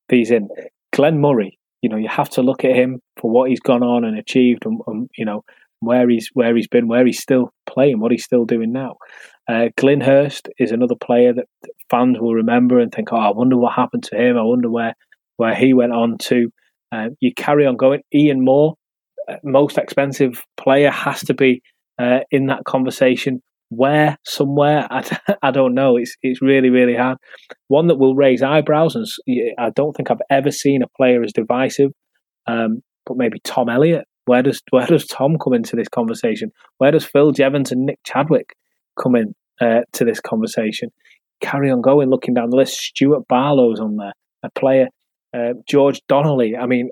these in. Glenn Murray. You know, you have to look at him for what he's gone on and achieved, and, and you know where he's where he's been, where he's still playing, what he's still doing now. Uh, Glyn Hurst is another player that fans will remember and think, "Oh, I wonder what happened to him. I wonder where where he went on to." Uh, you carry on going. Ian Moore, most expensive player, has to be uh, in that conversation. Where somewhere I, I don't know. It's it's really really hard. One that will raise eyebrows, and I don't think I've ever seen a player as divisive. Um, but maybe Tom Elliott. Where does where does Tom come into this conversation? Where does Phil Jevons and Nick Chadwick come in uh, to this conversation? Carry on going, looking down the list. Stuart Barlow's on there, a player. Uh, George Donnelly. I mean,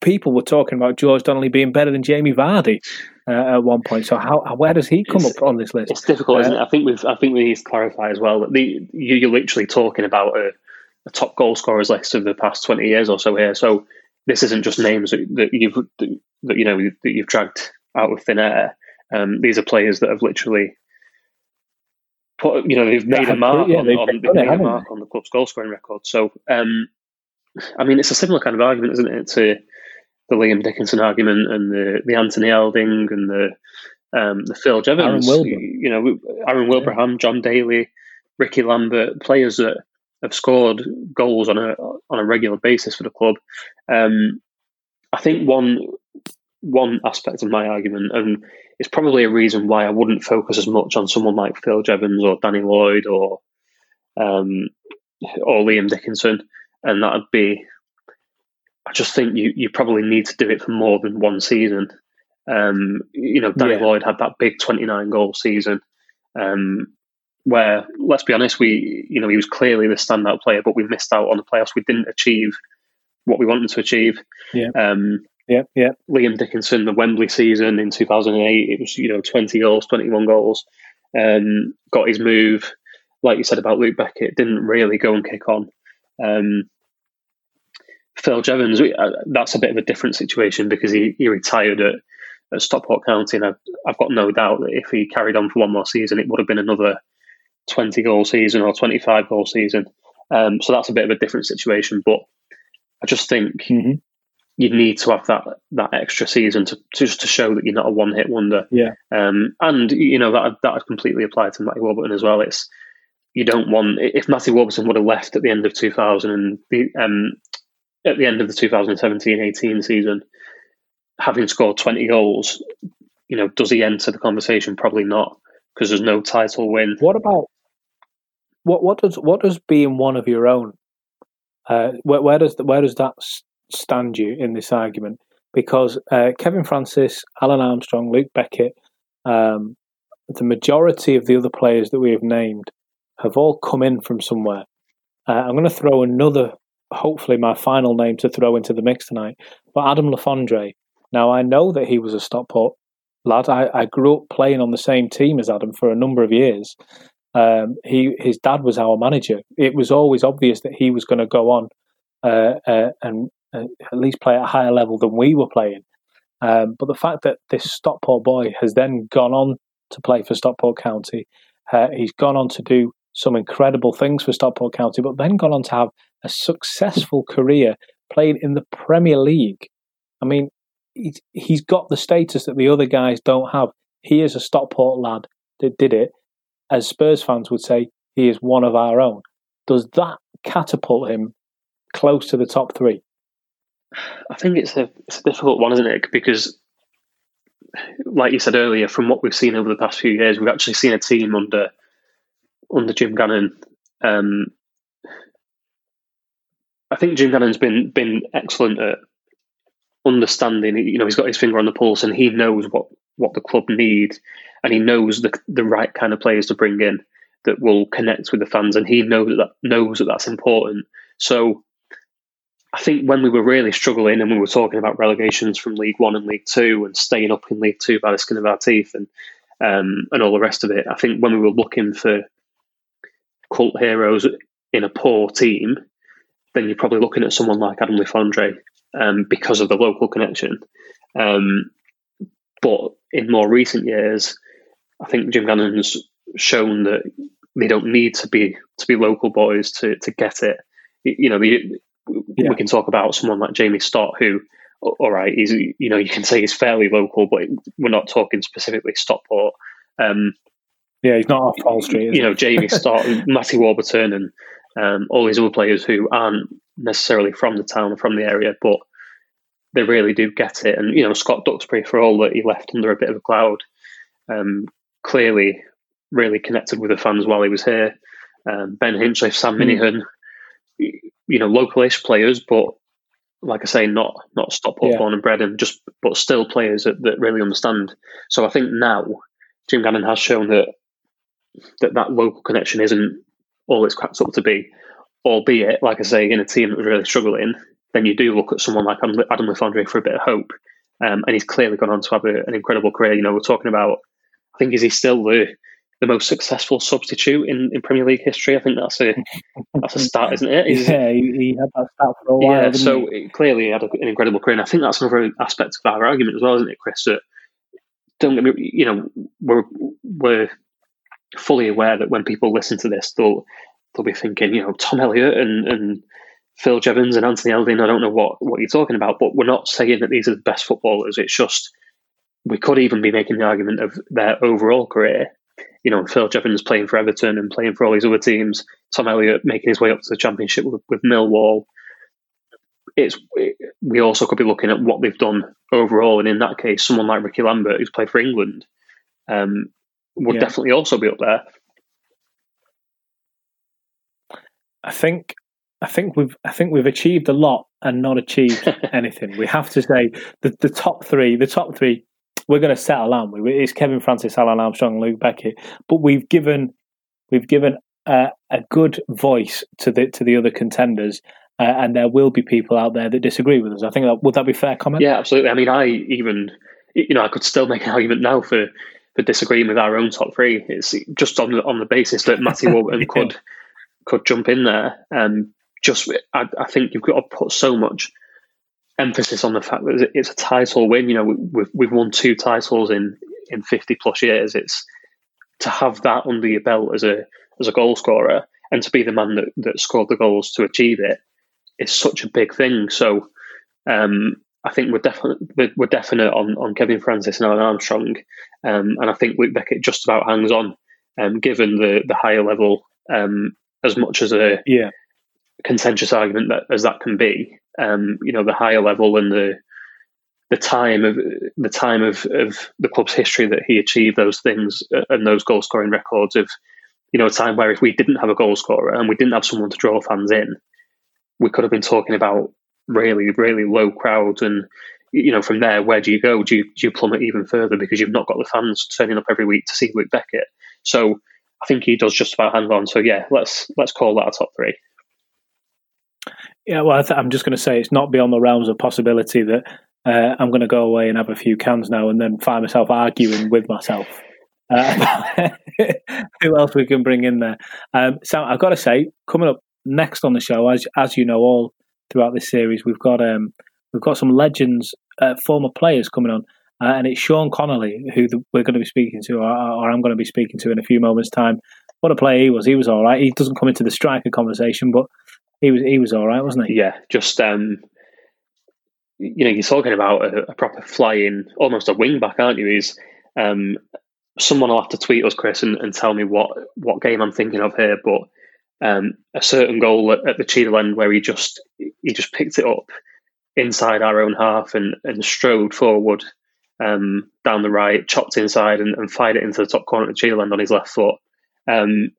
people were talking about George Donnelly being better than Jamie Vardy uh, at one point. So how where does he come
it's,
up on this list?
It's difficult, uh, isn't it? I think we've I think we need to clarify as well that the you're literally talking about a, a, top goal scorers list of the past twenty years or so here. So this isn't just names that, that you've that, you know that you've dragged out of thin air. Um, these are players that have literally put you know they've made a mark yeah, on, they've, on, they've made a mark on the club's goal scoring record. So um, I mean, it's a similar kind of argument, isn't it, to the Liam Dickinson argument and the the Anthony Elding and the um, the Phil Jevons, you know, Aaron Wilbraham, John Daly, Ricky Lambert, players that have scored goals on a on a regular basis for the club. Um, I think one one aspect of my argument, and it's probably a reason why I wouldn't focus as much on someone like Phil Jevons or Danny Lloyd or um, or Liam Dickinson, and that'd be. I just think you, you probably need to do it for more than one season. Um, you know, Danny yeah. Lloyd had that big 29 goal season. Um, where let's be honest, we you know he was clearly the standout player, but we missed out on the playoffs. We didn't achieve what we wanted to achieve.
Yeah.
Um,
yeah, yeah.
Liam Dickinson, the Wembley season in 2008, it was you know 20 goals, 21 goals. Um, got his move, like you said about Luke Beckett, didn't really go and kick on. Um, Phil Jevons, uh, that's a bit of a different situation because he, he retired at, at Stockport County, and I've, I've got no doubt that if he carried on for one more season, it would have been another 20 goal season or 25 goal season. Um, so that's a bit of a different situation. But I just think mm-hmm. you need to have that that extra season to, to just to show that you're not a one hit wonder.
Yeah.
Um, and you know that that would completely apply to Matty Warburton as well. It's you don't want if Matty Warburton would have left at the end of 2000 and the um, at the end of the 2017-18 season, having scored 20 goals, you know, does he enter the conversation? Probably not because there's no title win.
What about what what does what does being one of your own? Uh, where, where does where does that stand you in this argument? Because uh, Kevin Francis, Alan Armstrong, Luke Beckett, um, the majority of the other players that we have named have all come in from somewhere. Uh, I'm going to throw another, hopefully my final name to throw into the mix tonight, but Adam Le Fondre. Now I know that he was a Stockport lad. I, I grew up playing on the same team as Adam for a number of years, um, he his dad was our manager. It was always obvious that he was going to go on uh, uh, and uh, at least play at a higher level than we were playing. Um, but the fact that this Stockport boy has then gone on to play for Stockport County, uh, he's gone on to do some incredible things for Stockport County, but then gone on to have a successful career playing in the Premier League. I mean, he's, got the status that the other guys don't have. He is a Stockport lad that did it as Spurs fans would say, he is one of our own. Does that catapult him close to the top three?
I think it's a it's a difficult one, isn't it? Because, like you said earlier, from what we've seen over the past few years, we've actually seen a team under under Jim Gannon. Um, I think Jim Gannon's been been excellent at understanding. You know, he's got his finger on the pulse, and he knows what what the club needs, and he knows the the right kind of players to bring in that will connect with the fans, and he knows that, knows that that's important. So. I think when we were really struggling and we were talking about relegations from League One and League Two and staying up in League Two by the skin of our teeth and um, and all the rest of it, I think when we were looking for cult heroes in a poor team, then you're probably looking at someone like Adam Le Fondre um, because of the local connection. Um, but in more recent years, I think Jim Gannon's shown that they don't need to be to be local boys to to get it. You know, the, yeah. we can talk about someone like Jamie Stott, who all right, he's you know you can say he's fairly local, but we're not talking specifically Stockport. Um,
yeah, he's not off Paul Street.
You know, Jamie Stott, Matty Warburton, and um, all these other players who aren't necessarily from the town or from the area, but they really do get it. And you know, Scott Duxbury, for all that he left under a bit of a cloud, um, clearly really connected with the fans while he was here. Um, ben Hinchliffe, Sam mm. Minihan, you know, localish players, but like I say, not not Stockport yeah. born and bred, and just but still players that, that really understand. So I think now Jim Gannon has shown that that that local connection isn't all it's cracked up to be. Albeit, like I say, in a team that was really struggling, then you do look at someone like Adam Le Fondre for a bit of hope. Um, and he's clearly gone on to have a, an incredible career. You know, we're talking about, I think, is he still the the most successful substitute in, in Premier League history? I think that's a that's a start, isn't it?
He's, yeah, he, he, had that start for a while.
Yeah, so he? clearly he had an incredible career, and I think that's another aspect of our argument as well, isn't it, Chris? That don't get me, you know, we're we're fully aware that when people listen to this, they'll they'll be thinking, you know, Tom Elliott and and Phil Jevons and Anthony Elding. I don't know what what you're talking about, but we're not saying that these are the best footballers. It's just we could even be making the argument of their overall career. You know, Phil Jevons playing for Everton and playing for all these other teams. Tom Elliott making his way up to the Championship with, with Millwall. It's we also could be looking at what they've done overall, and in that case, someone like Ricky Lambert, who's played for England, um, would yeah. definitely also be up there.
I think I think we've I think we've achieved a lot and not achieved anything. we have to say the the top three, the top three, we're going to settle, aren't we? It's Kevin Francis, Alan Armstrong, Luke Beckett, but we've given we've given a, a good voice to the to the other contenders. Uh, and there will be people out there that disagree with us. I think that would that be fair comment?
Yeah, absolutely. I mean, I even you know I could still make an argument now for for disagreeing with our own top three. It's just on the on the basis that Matthew Warburton yeah. could could jump in there. Um, just I, I, think you've got to put so much emphasis on the fact that it's a title win. You know, we've we've won two titles in in fifty plus years. It's to have that under your belt as a as a goal scorer and to be the man that, that scored the goals to achieve it is such a big thing. So um, I think we're definitely we're definite on, on Kevin Francis and Alan Armstrong, um, and I think Luke Beckett just about hangs on, um, given the the higher level um, as much as a
yeah.
contentious argument that as that can be. Um, you know, the higher level and the the time of the time of, of the club's history that he achieved those things uh, and those goal scoring records of you know a time where if we didn't have a goal scorer and we didn't have someone to draw fans in, we could have been talking about really, really low crowds. And, you know, from there, where do you go? Do you, do you plummet even further because you've not got the fans turning up every week to see Luke Beckett? So I think he does just about hang on. So yeah, let's let's call that a top three.
Yeah, well, I am just going to say it's not beyond the realms of possibility that uh, I'm going to go away and have a few cans now and then find myself arguing with myself. Uh, who else we can bring in there? Um, so I've got to say, coming up next on the show, as as you know, all throughout this series. We've got um, we've got some legends, uh, former players coming on, uh, and it's Sean Connolly who the, we're going to be speaking to, or, or, I'm going to be speaking to in a few moments' time. What a player he was! He was all right. He doesn't come into the striker conversation, but he was he was all right, wasn't he?
Yeah, just um, you know, you're talking about a, a proper flying, almost a wing back, aren't you? He's um, someone will have to tweet us, Chris, and, and tell me what what game I'm thinking of here, but um, a certain goal at, at the Cheadle end where he just he just picked it up inside our own half and, and strode forward um, down the right, chopped inside and, and, fired it into the top corner of the Cheadle end on his left foot. Um,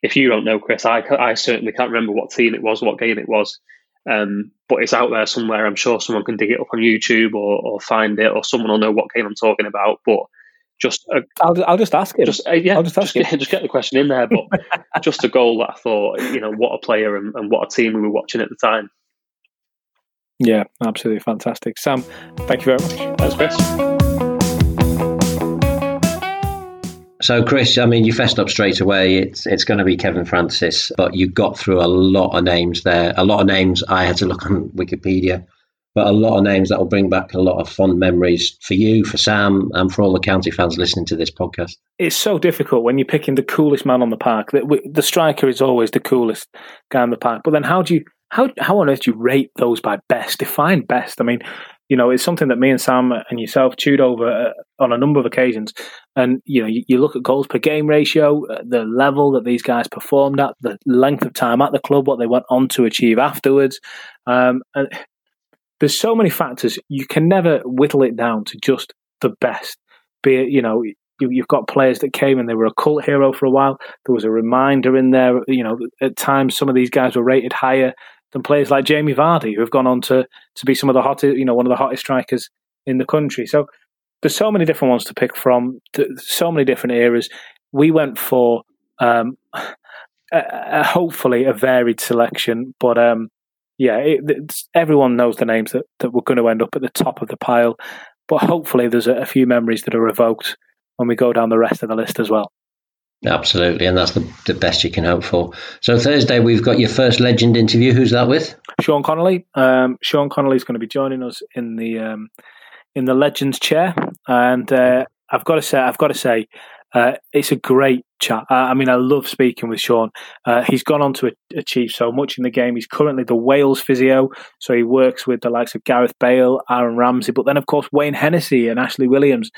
if you don't know, Chris, I, I certainly can't remember what team it was, what game it was, um, but it's out there somewhere. I'm sure someone can dig it up on YouTube or, or find it, or someone will know what game I'm talking about. But just
a, I'll, I'll just ask him.
Just uh, yeah, I'll just, ask just, get, just get the question in there. But just a goal that I thought, you know, what a player and, and, what a team we were watching at the time.
Yeah, absolutely fantastic, Sam. Thank you very much.
Thanks, Chris.
So, Chris, I mean, you fessed up straight away. It's it's going to be Kevin Francis, but you got through a lot of names there. A lot of names I had to look on Wikipedia but a lot of names that will bring back a lot of fond memories for you, for Sam, and for all the county fans listening to this podcast.
It's so difficult when you're picking the coolest man on the park. The striker is always the coolest guy on the park. But then, how do you how how on earth do you rate those by best? Define best. I mean,
you know, it's something that me and Sam and yourself chewed over uh, on a number of occasions. And, you know, you, look at goals per game ratio, uh, the level that these guys performed at, the length of time at the club, what they went on to achieve afterwards. Um, and there's so many factors. You can never whittle it down to just the best. Be it, you know, you've got players that came and they were a cult hero for a while. There was a reminder in there. You know, at times some of these guys were rated higher than players like Jamie Vardy, who have gone on to to be some of the hottest, you know, one of the hottest strikers in the country. So there's so many different ones to pick from, so many different eras. We went for um, a, a, hopefully a varied selection, but um, yeah, it, everyone knows the names that, that were going to end up at the top of the pile. But hopefully, there's a, a few memories that are evoked when we go down the rest of the list as well.
Absolutely, and that's the, the best you can hope for. So Thursday, we've got your first legend interview. Who's that with?
Sean Connolly. Um, Sean Connolly is going to be joining us in the um, in the Legends chair, and uh, I've got to say, I've got to say, uh, it's a great chat. I mean, I love speaking with Sean. Uh, he's gone on to achieve so much in the game. He's currently the Wales physio, so he works with the likes of Gareth Bale, Aaron Ramsey, but then, of course, Wayne Hennessey and Ashley Williams,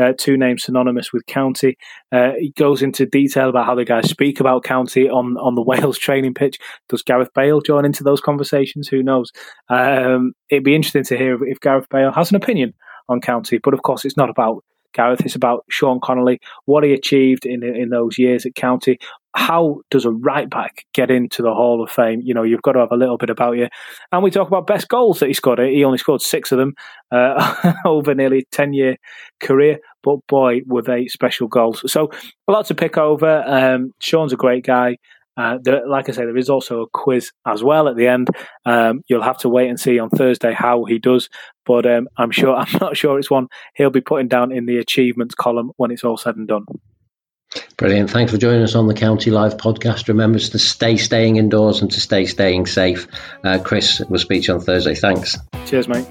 uh, two names synonymous with County. Uh, he goes into detail about how the guys speak about County on, on the Wales training pitch. Does Gareth Bale join into those conversations? Who knows? Um, it'd be interesting to hear if Gareth Bale has an opinion on County, but of course, it's not about Gareth. It's about Sean Connolly, what he achieved in in those years at County. How does a right back get into the Hall of Fame? You know, you've got to have a little bit about you. And we talk about best goals that he scored. He only scored six of them uh, over nearly ten year career, but boy, were they special goals. So a lot to pick over. Um, Sean's a great guy. Uh, there, like I say, there is also a quiz as well at the end. Um, you'll have to wait and see on Thursday how he does, but um, I'm sure I'm not sure it's one he'll be putting down in the achievements column when it's all said and done.
Brilliant. Thanks for joining us on the County Live podcast. Remember to stay staying indoors and to stay staying safe. Uh, Chris, we'll speak to you on Thursday. Thanks.
Cheers, mate.